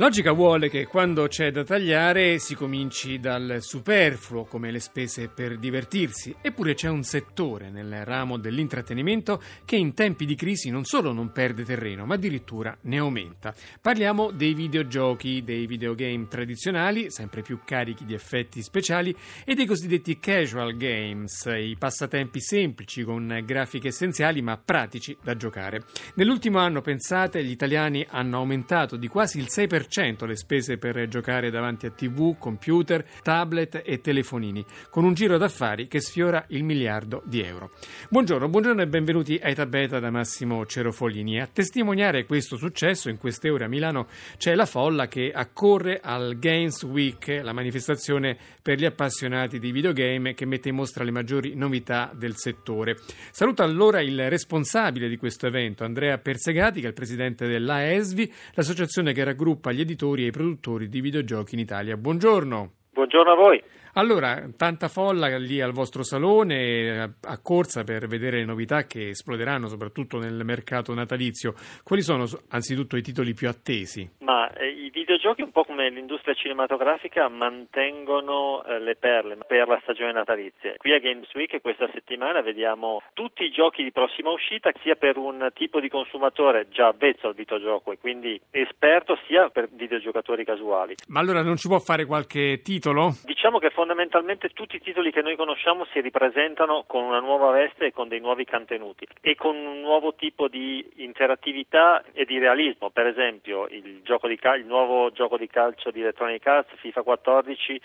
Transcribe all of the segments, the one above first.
Logica vuole che quando c'è da tagliare si cominci dal superfluo, come le spese per divertirsi, eppure c'è un settore nel ramo dell'intrattenimento che in tempi di crisi non solo non perde terreno, ma addirittura ne aumenta. Parliamo dei videogiochi, dei videogame tradizionali, sempre più carichi di effetti speciali, e dei cosiddetti casual games, i passatempi semplici con grafiche essenziali ma pratici da giocare. Nell'ultimo anno, pensate, gli italiani hanno aumentato di quasi il 6% le spese per giocare davanti a tv, computer, tablet e telefonini, con un giro d'affari che sfiora il miliardo di euro. Buongiorno, buongiorno e benvenuti a Eta Beta da Massimo Cerofolini. A testimoniare questo successo in queste ore a Milano c'è la folla che accorre al Games Week, la manifestazione per gli appassionati di videogame che mette in mostra le maggiori novità del settore. Saluto allora il responsabile di questo evento, Andrea Persegati, che è il presidente dell'AESVI, l'associazione che raggruppa gli editori e i produttori di videogiochi in Italia. Buongiorno. Buongiorno a voi. Allora, tanta folla lì al vostro salone a corsa per vedere le novità che esploderanno soprattutto nel mercato natalizio. Quali sono anzitutto i titoli più attesi? Ma eh, i videogiochi, un po' come l'industria cinematografica, mantengono eh, le perle per la stagione natalizia. Qui a Games Week questa settimana vediamo tutti i giochi di prossima uscita, sia per un tipo di consumatore già avvezzo al videogioco e quindi esperto, sia per videogiocatori casuali. Ma allora non ci può fare qualche titolo? Diciamo che fondamentalmente tutti i titoli che noi conosciamo si ripresentano con una nuova veste e con dei nuovi contenuti e con un nuovo tipo di interattività e di realismo. Per esempio, il, cal- il nuovo gioco di calcio di Electronic Arts, FIFA 14,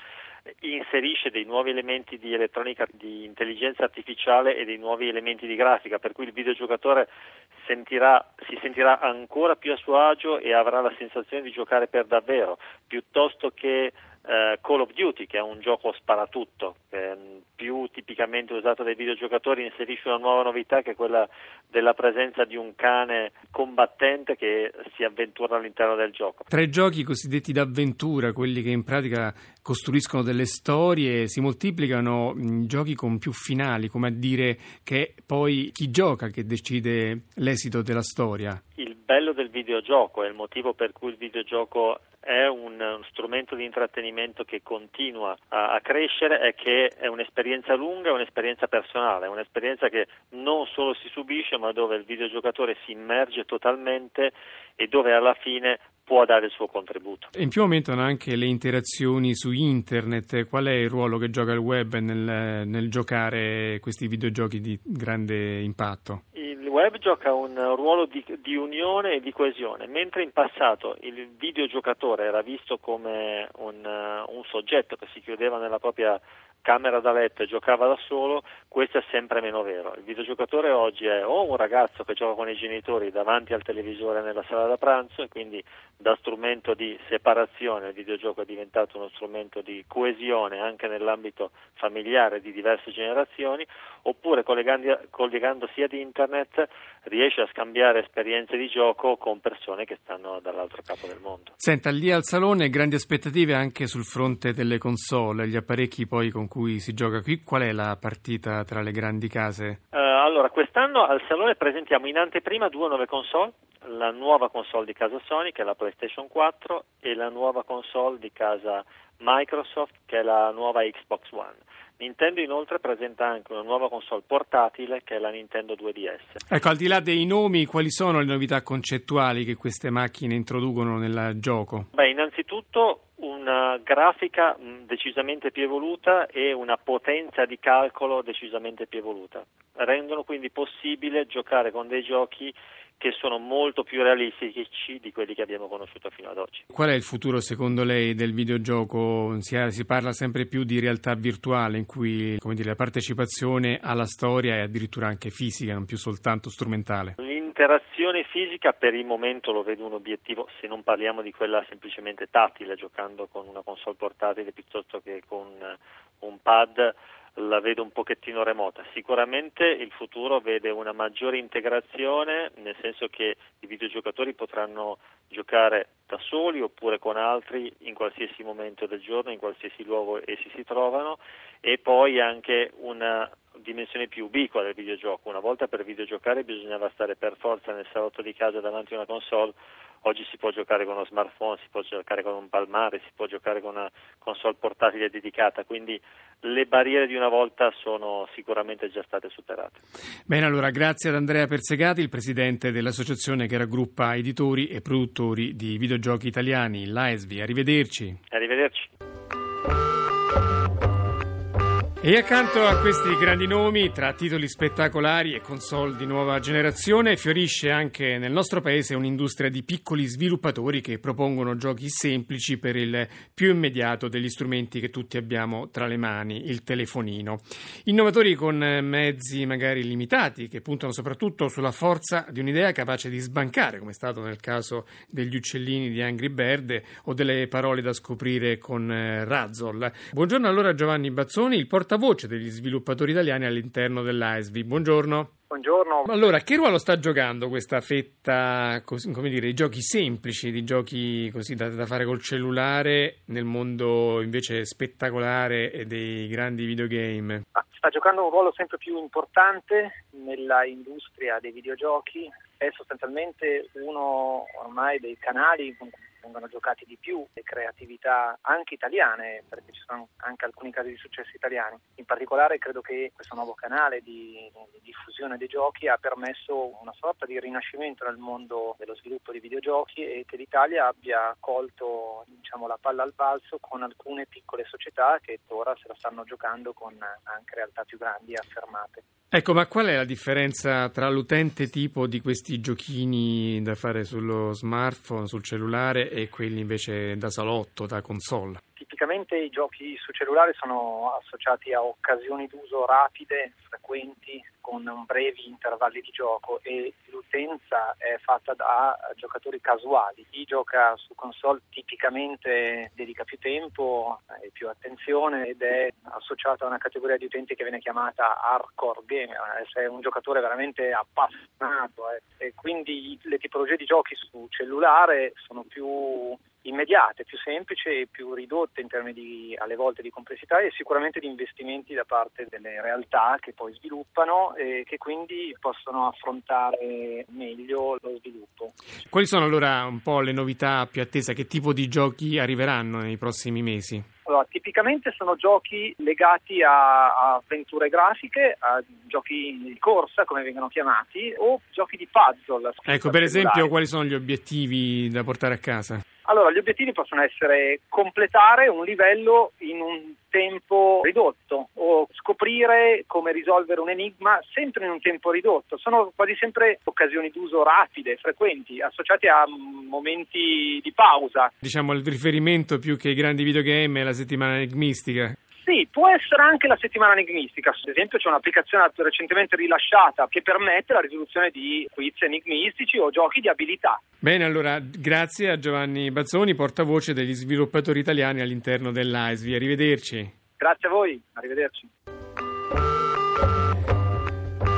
inserisce dei nuovi elementi di elettronica, di intelligenza artificiale e dei nuovi elementi di grafica, per cui il videogiocatore sentirà, si sentirà ancora più a suo agio e avrà la sensazione di giocare per davvero, piuttosto che eh, Call of Duty, che è un gioco sparatutto, eh, più tipicamente usato dai videogiocatori, inserisce una nuova novità che è quella della presenza di un cane combattente che si avventura all'interno del gioco. Tra i giochi cosiddetti d'avventura, quelli che in pratica costruiscono delle storie, si moltiplicano giochi con più finali, come a dire che poi chi gioca che decide l'esito della storia. Il bello del videogioco è il motivo per cui il videogioco è un, strumento di intrattenimento che continua a, a, crescere e che è un'esperienza lunga, è un'esperienza personale, è un'esperienza che non solo si subisce ma dove il videogiocatore si immerge totalmente e dove alla fine può dare il suo contributo. In più aumentano anche le interazioni su internet, qual è il ruolo che gioca il web nel, nel giocare questi videogiochi di grande impatto? Web gioca un ruolo di, di, unione e di coesione, mentre in passato il videogiocatore era visto come un, un soggetto che si chiudeva nella propria camera da letto e giocava da solo, questo è sempre meno vero. Il videogiocatore oggi è o un ragazzo che gioca con i genitori davanti al televisore nella sala da pranzo e quindi da strumento di separazione il videogioco è diventato uno strumento di coesione anche nell'ambito familiare di diverse generazioni, oppure collegandosi ad internet riesce a scambiare esperienze di gioco con persone che stanno dall'altro capo del mondo. Senta, lì al salone grandi aspettative anche sul fronte delle console, gli apparecchi poi con cui si gioca qui. Qual è la partita tra le grandi case? Uh, allora, quest'anno al salone presentiamo in anteprima due nuove console, la nuova console di casa Sony che è la PlayStation 4 e la nuova console di casa Microsoft che è la nuova Xbox One. Nintendo inoltre presenta anche una nuova console portatile che è la Nintendo 2DS. Ecco, al di là dei nomi, quali sono le novità concettuali che queste macchine introducono nel gioco? Beh, innanzitutto una grafica decisamente più evoluta e una potenza di calcolo decisamente più evoluta. Rendono quindi possibile giocare con dei giochi che sono molto più realistici di quelli che abbiamo conosciuto fino ad oggi. Qual è il futuro secondo lei del videogioco? Si, si parla sempre più di realtà virtuale in cui dire, la partecipazione alla storia è addirittura anche fisica, non più soltanto strumentale. L'interazione fisica per il momento lo vedo un obiettivo, se non parliamo di quella semplicemente tattile, giocando con una console portatile piuttosto che con un pad la vedo un pochettino remota. Sicuramente il futuro vede una maggiore integrazione, nel senso che i videogiocatori potranno giocare da soli oppure con altri in qualsiasi momento del giorno, in qualsiasi luogo essi si trovano e poi anche una dimensione più ubiqua del videogioco. Una volta per videogiocare bisognava stare per forza nel salotto di casa davanti a una console, oggi si può giocare con uno smartphone, si può giocare con un palmare, si può giocare con una console portatile dedicata, quindi le barriere di una volta sono sicuramente già state superate. Bene, allora grazie ad Andrea Persegati, il presidente dell'associazione che raggruppa editori e produttori di videogiochi italiani, l'AESVI. Arrivederci. Arrivederci. E accanto a questi grandi nomi, tra titoli spettacolari e console di nuova generazione, fiorisce anche nel nostro paese un'industria di piccoli sviluppatori che propongono giochi semplici per il più immediato degli strumenti che tutti abbiamo tra le mani, il telefonino. Innovatori con mezzi magari limitati, che puntano soprattutto sulla forza di un'idea capace di sbancare, come è stato nel caso degli uccellini di Angry Bird o delle parole da scoprire con Razzle. Buongiorno allora Giovanni Bazzoni, il porta portavoce degli sviluppatori italiani all'interno dell'ASV. Buongiorno. Buongiorno. Allora, che ruolo sta giocando questa fetta, come dire, di giochi semplici, di giochi così da, da, fare col cellulare nel mondo invece spettacolare dei grandi videogame? Ah, sta giocando un ruolo sempre più importante nella industria dei videogiochi, è sostanzialmente uno ormai dei canali con vengono giocati di più le creatività anche italiane, perché ci sono anche alcuni casi di successo italiani. In particolare credo che questo nuovo canale di, di diffusione dei giochi ha permesso una sorta di rinascimento nel mondo dello sviluppo di videogiochi e che l'Italia abbia colto diciamo, la palla al balzo con alcune piccole società che ora se la stanno giocando con anche realtà più grandi e affermate. Ecco, ma qual è la differenza tra l'utente tipo di questi giochini da fare sullo smartphone, sul cellulare e quelli invece da salotto, da console? Tipicamente i giochi su cellulare sono associati a occasioni d'uso rapide, frequenti, con brevi intervalli di gioco e l'utenza è fatta da giocatori casuali. Chi gioca su console tipicamente dedica più tempo e più attenzione ed è associato a una categoria di utenti che viene chiamata hardcore gamer, è un giocatore veramente appassionato eh. e quindi le tipologie di giochi su cellulare sono più immediate, più semplici e più ridotte in termini di, alle volte di complessità e sicuramente di investimenti da parte delle realtà che poi sviluppano e che quindi possono affrontare meglio lo sviluppo. Quali sono allora un po' le novità più attese? Che tipo di giochi arriveranno nei prossimi mesi? Allora, tipicamente sono giochi legati a, a, avventure grafiche, a giochi di corsa, come vengono chiamati, o giochi di puzzle. Ecco, per esempio, quali sono gli obiettivi da portare a casa? Allora, gli obiettivi possono essere completare un livello in un tempo ridotto o scoprire come risolvere un enigma sempre in un tempo ridotto. Sono quasi sempre occasioni d'uso rapide, frequenti, associate a momenti di pausa. Diciamo il riferimento più che ai grandi videogame è la settimana enigmistica. Sì, può essere anche la settimana enigmistica. Ad esempio c'è un'applicazione recentemente rilasciata che permette la risoluzione di quiz enigmistici o giochi di abilità. Bene, allora grazie a Giovanni Bazzoni, portavoce degli sviluppatori italiani all'interno dell'AISVI. Arrivederci. Grazie a voi, arrivederci.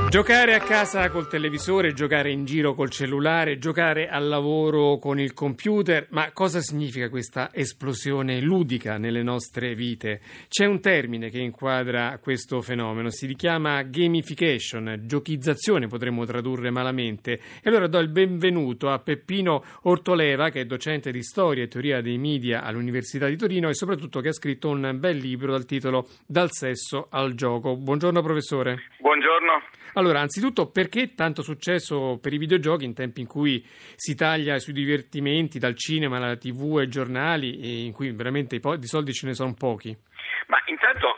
Giocare a casa col televisore, giocare in giro col cellulare, giocare al lavoro con il computer, ma cosa significa questa esplosione ludica nelle nostre vite? C'è un termine che inquadra questo fenomeno, si chiama gamification, giochizzazione potremmo tradurre malamente. E allora do il benvenuto a Peppino Ortoleva, che è docente di storia e teoria dei media all'Università di Torino e soprattutto che ha scritto un bel libro dal titolo Dal sesso al gioco. Buongiorno professore. Buongiorno. Allora, anzitutto, perché tanto successo per i videogiochi in tempi in cui si taglia sui divertimenti dal cinema alla tv ai giornali e in cui veramente di soldi ce ne sono pochi? Ma intanto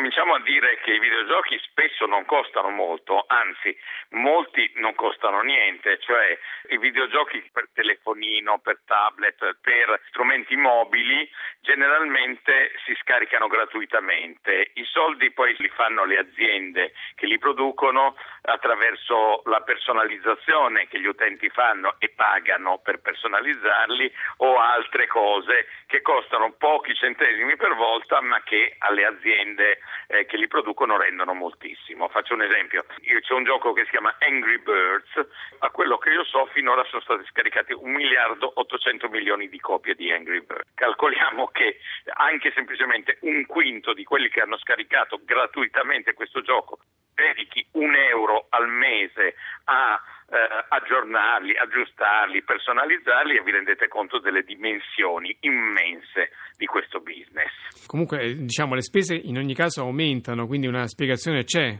cominciamo a dire che i videogiochi spesso non costano molto, anzi molti non costano niente, cioè i videogiochi per telefonino, per tablet, per strumenti mobili generalmente si scaricano gratuitamente. I soldi poi li fanno le aziende che li producono attraverso la personalizzazione che gli utenti fanno e pagano per personalizzarli o altre cose che costano pochi centesimi per volta ma che alle aziende eh, che li producono rendono moltissimo. Faccio un esempio, Io, c'è un gioco che si chiama Angry Birds, a quello che io so finora sono stati scaricati un miliardo 800 milioni di copie di Angry Birds. Calcoliamo che anche semplicemente un quinto di quelli che hanno scaricato gratuitamente questo gioco dedichi un euro al mese a eh, aggiornarli, aggiustarli, personalizzarli e vi rendete conto delle dimensioni immense di questo business. Comunque, eh, diciamo, le spese in ogni caso aumentano, quindi una spiegazione c'è.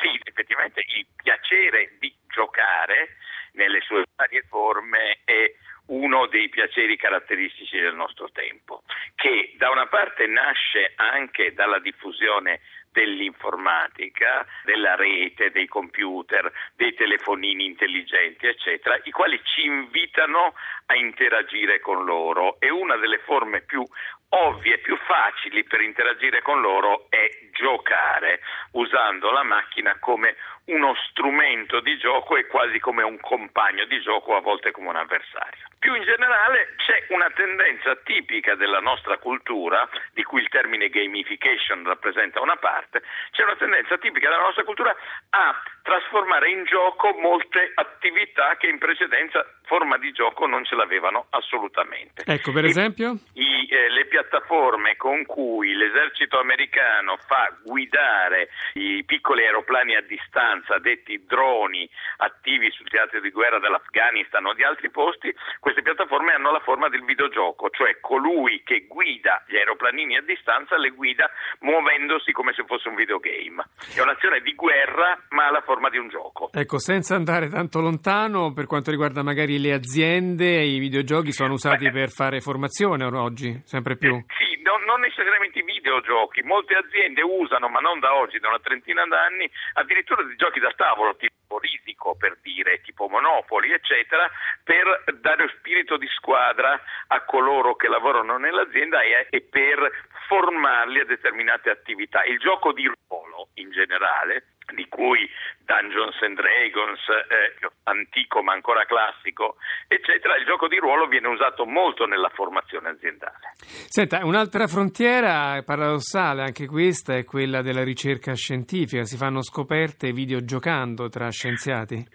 Sì, effettivamente il piacere di giocare nelle sue varie forme è uno dei piaceri caratteristici del nostro tempo, che da una parte nasce anche dalla diffusione dell'informatica, della rete, dei computer, dei telefonini intelligenti, eccetera, i quali ci invitano a interagire con loro e una delle forme più ovvie più facili per interagire con loro è giocare, usando la macchina come uno strumento di gioco e quasi come un compagno di gioco, a volte come un avversario. Più in generale c'è una tendenza tipica della nostra cultura, di cui il termine gamification rappresenta una parte, c'è una tendenza tipica della nostra cultura a trasformare in gioco molte attività che in precedenza forma di gioco non ce l'avevano assolutamente. Ecco, per esempio? I, eh, le piattaforme con cui l'esercito americano fa guidare i piccoli aeroplani a distanza, detti droni, attivi sul teatro di guerra dell'Afghanistan o di altri posti, queste piattaforme hanno la forma del videogioco, cioè colui che guida gli aeroplanini a distanza le guida muovendosi come se fosse un videogame. È un'azione di guerra ma ha la forma di un gioco. Ecco, senza andare tanto lontano, per quanto riguarda magari le aziende, i videogiochi sono usati Beh, per fare formazione oggi, sempre più. Eh, sì, no, non necessariamente i videogiochi, molte aziende usano, ma non da oggi, da una trentina d'anni, addirittura dei giochi da tavolo, tipo Risico per dire, tipo Monopoli, eccetera, per dare spirito di squadra a coloro che lavorano nell'azienda e, e per formarli a determinate attività. Il gioco di ruolo in generale di cui Dungeons and Dragons, eh, antico ma ancora classico, eccetera, il gioco di ruolo viene usato molto nella formazione aziendale. Senta, un'altra frontiera paradossale, anche questa, è quella della ricerca scientifica. Si fanno scoperte videogiocando tra scienziati?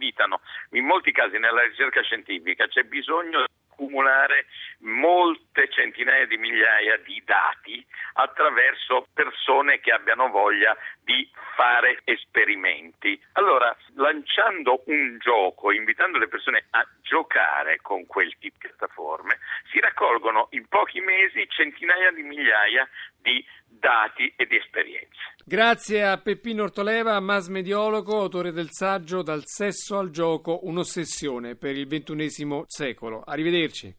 Invitano, in molti casi nella ricerca scientifica c'è bisogno accumulare molte centinaia di migliaia di dati attraverso persone che abbiano voglia di fare esperimenti. Allora, lanciando un gioco, invitando le persone a giocare con quel tipo di piattaforme, si raccolgono in pochi mesi centinaia di migliaia di dati e di esperienze. Grazie a Peppino Ortoleva, masmediologo, autore del saggio Dal sesso al gioco, un'ossessione per il ventunesimo secolo. Arrivederci.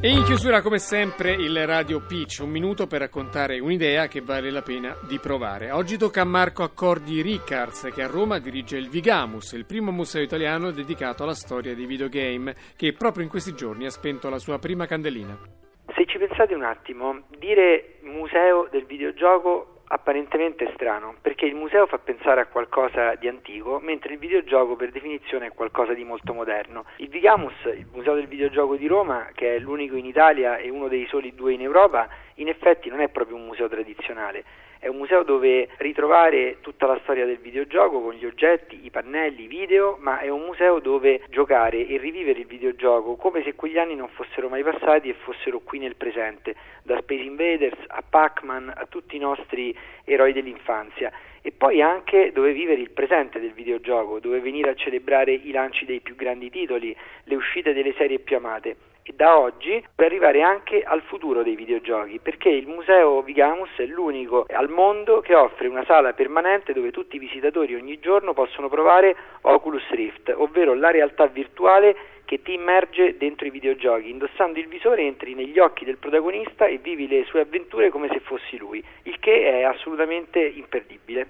E in chiusura, come sempre, il Radio Pitch, un minuto per raccontare un'idea che vale la pena di provare. Oggi tocca a Marco Accordi Riccards, che a Roma dirige il Vigamus, il primo museo italiano dedicato alla storia dei videogame, che proprio in questi giorni ha spento la sua prima candelina. Se ci pensate un attimo, dire museo del videogioco apparentemente è strano, perché il museo fa pensare a qualcosa di antico, mentre il videogioco per definizione è qualcosa di molto moderno. Il Vigamus, il museo del videogioco di Roma, che è l'unico in Italia e uno dei soli due in Europa, in effetti non è proprio un museo tradizionale è un museo dove ritrovare tutta la storia del videogioco con gli oggetti, i pannelli, i video, ma è un museo dove giocare e rivivere il videogioco come se quegli anni non fossero mai passati e fossero qui nel presente, da Space Invaders a Pac-Man a tutti i nostri eroi dell'infanzia. E poi anche dove vivere il presente del videogioco, dove venire a celebrare i lanci dei più grandi titoli, le uscite delle serie più amate da oggi per arrivare anche al futuro dei videogiochi, perché il Museo Vigamus è l'unico al mondo che offre una sala permanente dove tutti i visitatori ogni giorno possono provare Oculus Rift, ovvero la realtà virtuale che ti immerge dentro i videogiochi. Indossando il visore entri negli occhi del protagonista e vivi le sue avventure come se fossi lui, il che è assolutamente imperdibile.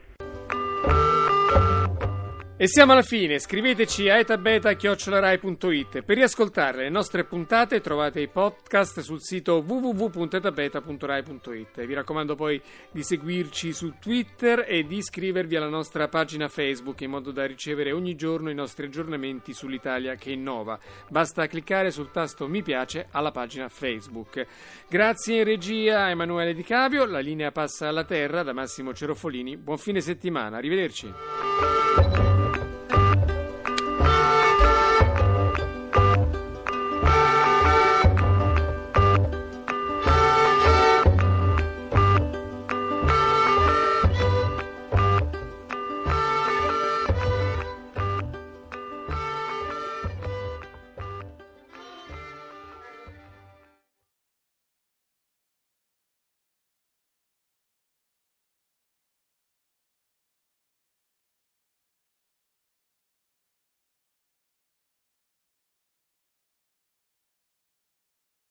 E siamo alla fine, scriveteci a etabeta.chiocciolarai.it. Per riascoltare le nostre puntate trovate i podcast sul sito www.etabeta.rai.it. Vi raccomando poi di seguirci su Twitter e di iscrivervi alla nostra pagina Facebook in modo da ricevere ogni giorno i nostri aggiornamenti sull'Italia che innova. Basta cliccare sul tasto mi piace alla pagina Facebook. Grazie in regia a Emanuele Di Cavio, la linea passa alla terra da Massimo Cerofolini. Buon fine settimana, arrivederci.